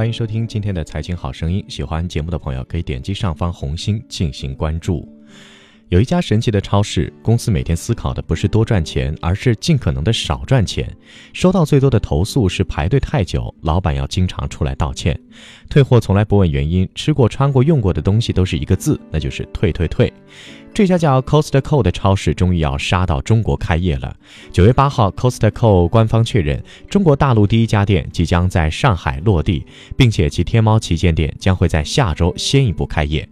欢迎收听今天的财经好声音。喜欢节目的朋友可以点击上方红心进行关注。有一家神奇的超市，公司每天思考的不是多赚钱，而是尽可能的少赚钱。收到最多的投诉是排队太久，老板要经常出来道歉。退货从来不问原因，吃过、穿过、用过的东西都是一个字，那就是退退退。这家叫 Costco 的超市终于要杀到中国开业了。九月八号，Costco 官方确认，中国大陆第一家店即将在上海落地，并且其天猫旗舰店将会在下周先一步开业。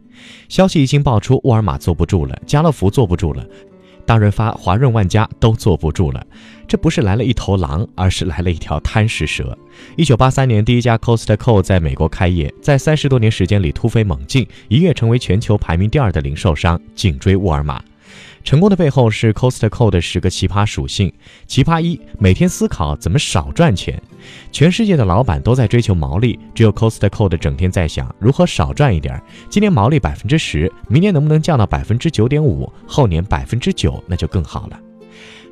消息一经爆出，沃尔玛坐不住了，家乐福坐不住了，大润发、华润万家都坐不住了。这不是来了一头狼，而是来了一条贪食蛇。一九八三年，第一家 Costco 在美国开业，在三十多年时间里突飞猛进，一跃成为全球排名第二的零售商，紧追沃尔玛。成功的背后是 Costco 的十个奇葩属性。奇葩一，每天思考怎么少赚钱。全世界的老板都在追求毛利，只有 Costco 的整天在想如何少赚一点。今年毛利百分之十，明年能不能降到百分之九点五？后年百分之九，那就更好了。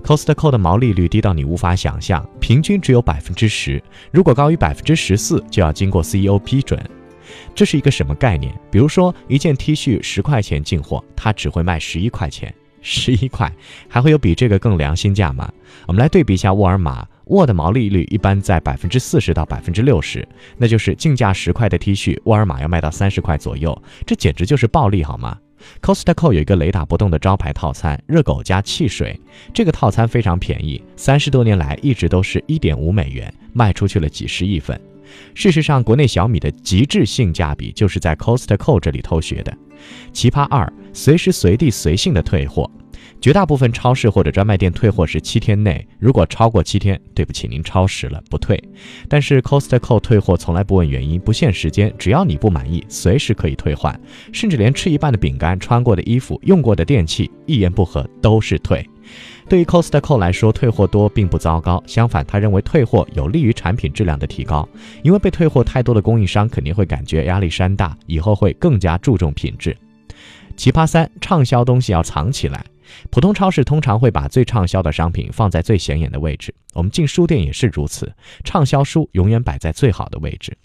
Costco 的毛利率低到你无法想象，平均只有百分之十，如果高于百分之十四，就要经过 CEO 批准。这是一个什么概念？比如说，一件 T 恤十块钱进货，它只会卖十一块钱。十一块，还会有比这个更良心价吗？我们来对比一下沃尔玛，沃的毛利率一般在百分之四十到百分之六十，那就是进价十块的 T 恤，沃尔玛要卖到三十块左右，这简直就是暴利，好吗？Costco 有一个雷打不动的招牌套餐，热狗加汽水，这个套餐非常便宜，三十多年来一直都是一点五美元，卖出去了几十亿份。事实上，国内小米的极致性价比就是在 Costco 这里偷学的。奇葩二，随时随地随性的退货。绝大部分超市或者专卖店退货是七天内，如果超过七天，对不起，您超时了，不退。但是 Costco 退货从来不问原因，不限时间，只要你不满意，随时可以退换，甚至连吃一半的饼干、穿过的衣服、用过的电器，一言不合都是退。对于 Costco 来说，退货多并不糟糕，相反，他认为退货有利于产品质量的提高，因为被退货太多的供应商肯定会感觉压力山大，以后会更加注重品质。奇葩三，畅销东西要藏起来。普通超市通常会把最畅销的商品放在最显眼的位置，我们进书店也是如此，畅销书永远摆在最好的位置。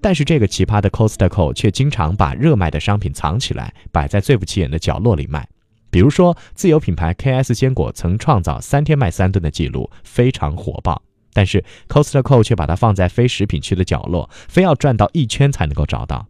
但是这个奇葩的 Costco 却经常把热卖的商品藏起来，摆在最不起眼的角落里卖。比如说，自有品牌 KS 坚果曾创造三天卖三吨的记录，非常火爆。但是 Costco 却把它放在非食品区的角落，非要转到一圈才能够找到。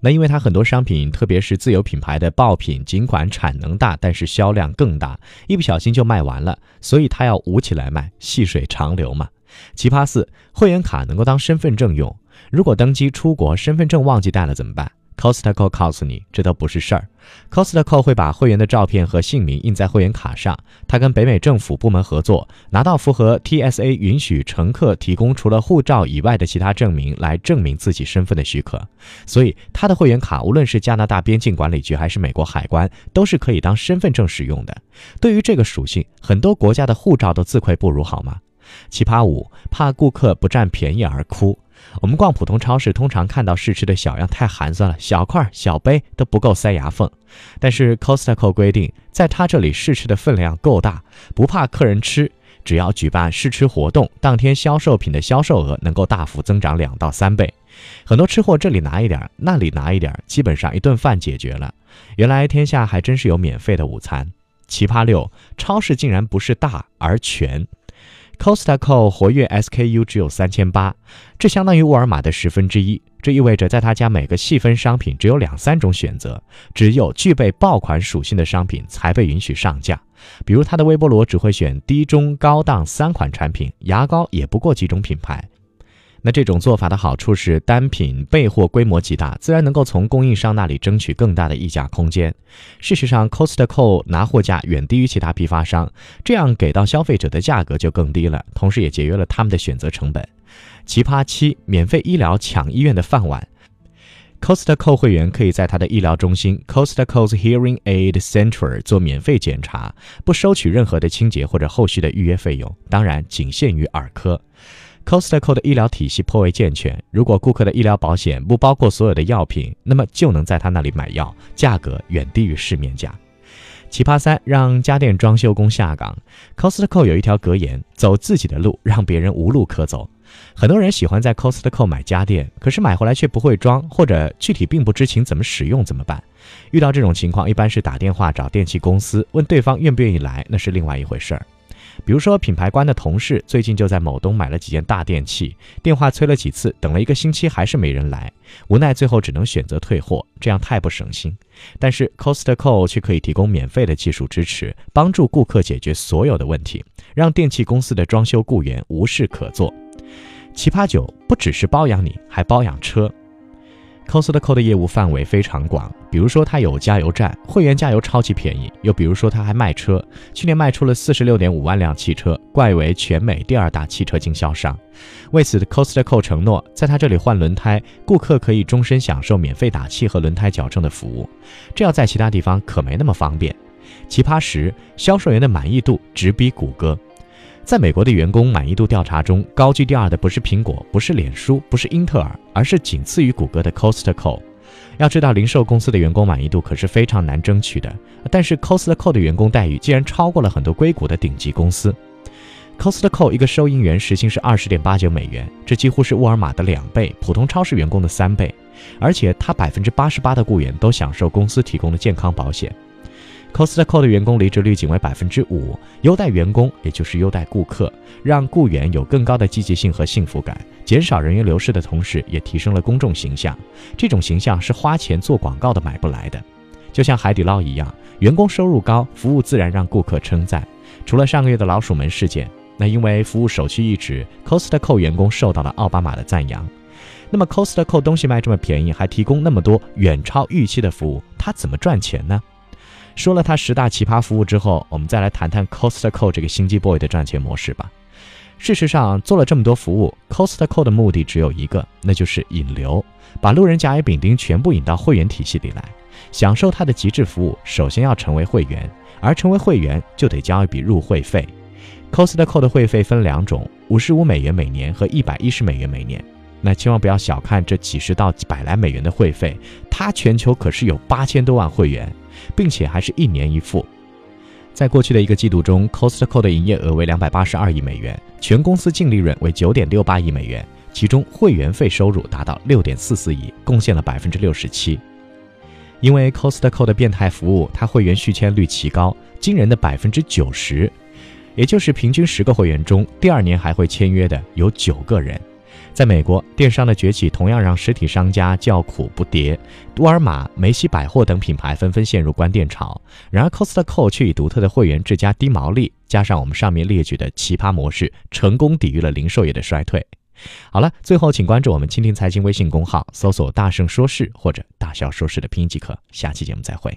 那因为它很多商品，特别是自有品牌的爆品，尽管产能大，但是销量更大，一不小心就卖完了，所以它要捂起来卖，细水长流嘛。奇葩四，会员卡能够当身份证用，如果登机出国，身份证忘记带了怎么办？Costco 告诉你，这都不是事儿。Costco 会把会员的照片和姓名印在会员卡上。他跟北美政府部门合作，拿到符合 TSA 允许乘客提供除了护照以外的其他证明来证明自己身份的许可。所以他的会员卡，无论是加拿大边境管理局还是美国海关，都是可以当身份证使用的。对于这个属性，很多国家的护照都自愧不如，好吗？奇葩五，怕顾客不占便宜而哭。我们逛普通超市，通常看到试吃的小样太寒酸了，小块、小杯都不够塞牙缝。但是 Costco 规定，在他这里试吃的分量够大，不怕客人吃，只要举办试吃活动，当天销售品的销售额能够大幅增长两到三倍。很多吃货这里拿一点，那里拿一点，基本上一顿饭解决了。原来天下还真是有免费的午餐。奇葩六，超市竟然不是大而全。Costco 活跃 SKU 只有三千八，这相当于沃尔玛的十分之一。这意味着在他家每个细分商品只有两三种选择，只有具备爆款属性的商品才被允许上架。比如他的微波炉只会选低、中、高档三款产品，牙膏也不过几种品牌。那这种做法的好处是，单品备货规模极大，自然能够从供应商那里争取更大的溢价空间。事实上，Costco 拿货价远低于其他批发商，这样给到消费者的价格就更低了，同时也节约了他们的选择成本。奇葩七：免费医疗抢医院的饭碗。Costco 会员可以在他的医疗中心 Costco's Hearing Aid Center 做免费检查，不收取任何的清洁或者后续的预约费用，当然仅限于耳科。Costco 的医疗体系颇为健全，如果顾客的医疗保险不包括所有的药品，那么就能在他那里买药，价格远低于市面价。奇葩三，让家电装修工下岗。Costco 有一条格言：走自己的路，让别人无路可走。很多人喜欢在 Costco 买家电，可是买回来却不会装，或者具体并不知情怎么使用，怎么办？遇到这种情况，一般是打电话找电器公司，问对方愿不愿意来，那是另外一回事儿。比如说，品牌官的同事最近就在某东买了几件大电器，电话催了几次，等了一个星期还是没人来，无奈最后只能选择退货，这样太不省心。但是 Costco 却可以提供免费的技术支持，帮助顾客解决所有的问题，让电器公司的装修雇员无事可做。奇葩九不只是包养你，还包养车。Costco 的业务范围非常广，比如说它有加油站，会员加油超级便宜；又比如说它还卖车，去年卖出了四十六点五万辆汽车，冠为全美第二大汽车经销商。为此，Costco 承诺在他这里换轮胎，顾客可以终身享受免费打气和轮胎矫正的服务。这要在其他地方可没那么方便。奇葩十，销售员的满意度直逼谷歌。在美国的员工满意度调查中，高居第二的不是苹果，不是脸书，不是英特尔，而是仅次于谷歌的 Costco。要知道，零售公司的员工满意度可是非常难争取的，但是 Costco 的员工待遇竟然超过了很多硅谷的顶级公司。Costco 一个收银员时薪是二十点八九美元，这几乎是沃尔玛的两倍，普通超市员工的三倍，而且他百分之八十八的雇员都享受公司提供的健康保险。Costco 的员工离职率仅为百分之五，优待员工也就是优待顾客，让雇员有更高的积极性和幸福感，减少人员流失的同时，也提升了公众形象。这种形象是花钱做广告的买不来的。就像海底捞一样，员工收入高，服务自然让顾客称赞。除了上个月的老鼠门事件，那因为服务首屈一指，Costco 员工受到了奥巴马的赞扬。那么 Costco 东西卖这么便宜，还提供那么多远超预期的服务，他怎么赚钱呢？说了他十大奇葩服务之后，我们再来谈谈 Costco 这个心机 boy 的赚钱模式吧。事实上，做了这么多服务，Costco 的目的只有一个，那就是引流，把路人甲乙丙丁全部引到会员体系里来，享受它的极致服务。首先要成为会员，而成为会员就得交一笔入会费。Costco 的会费分两种：五十五美元每年和一百一十美元每年。那千万不要小看这几十到百来美元的会费，它全球可是有八千多万会员。并且还是一年一付。在过去的一个季度中，Costco 的营业额为两百八十二亿美元，全公司净利润为九点六八亿美元，其中会员费收入达到六点四四亿，贡献了百分之六十七。因为 Costco 的变态服务，它会员续签率奇高，惊人的百分之九十，也就是平均十个会员中，第二年还会签约的有九个人。在美国，电商的崛起同样让实体商家叫苦不迭，沃尔玛、梅西百货等品牌纷纷陷入关店潮。然而，Costco 却以独特的会员制加低毛利，加上我们上面列举的奇葩模式，成功抵御了零售业的衰退。好了，最后请关注我们蜻蜓财经微信公号，搜索“大圣说事”或者“大笑说事”的拼音即可。下期节目再会。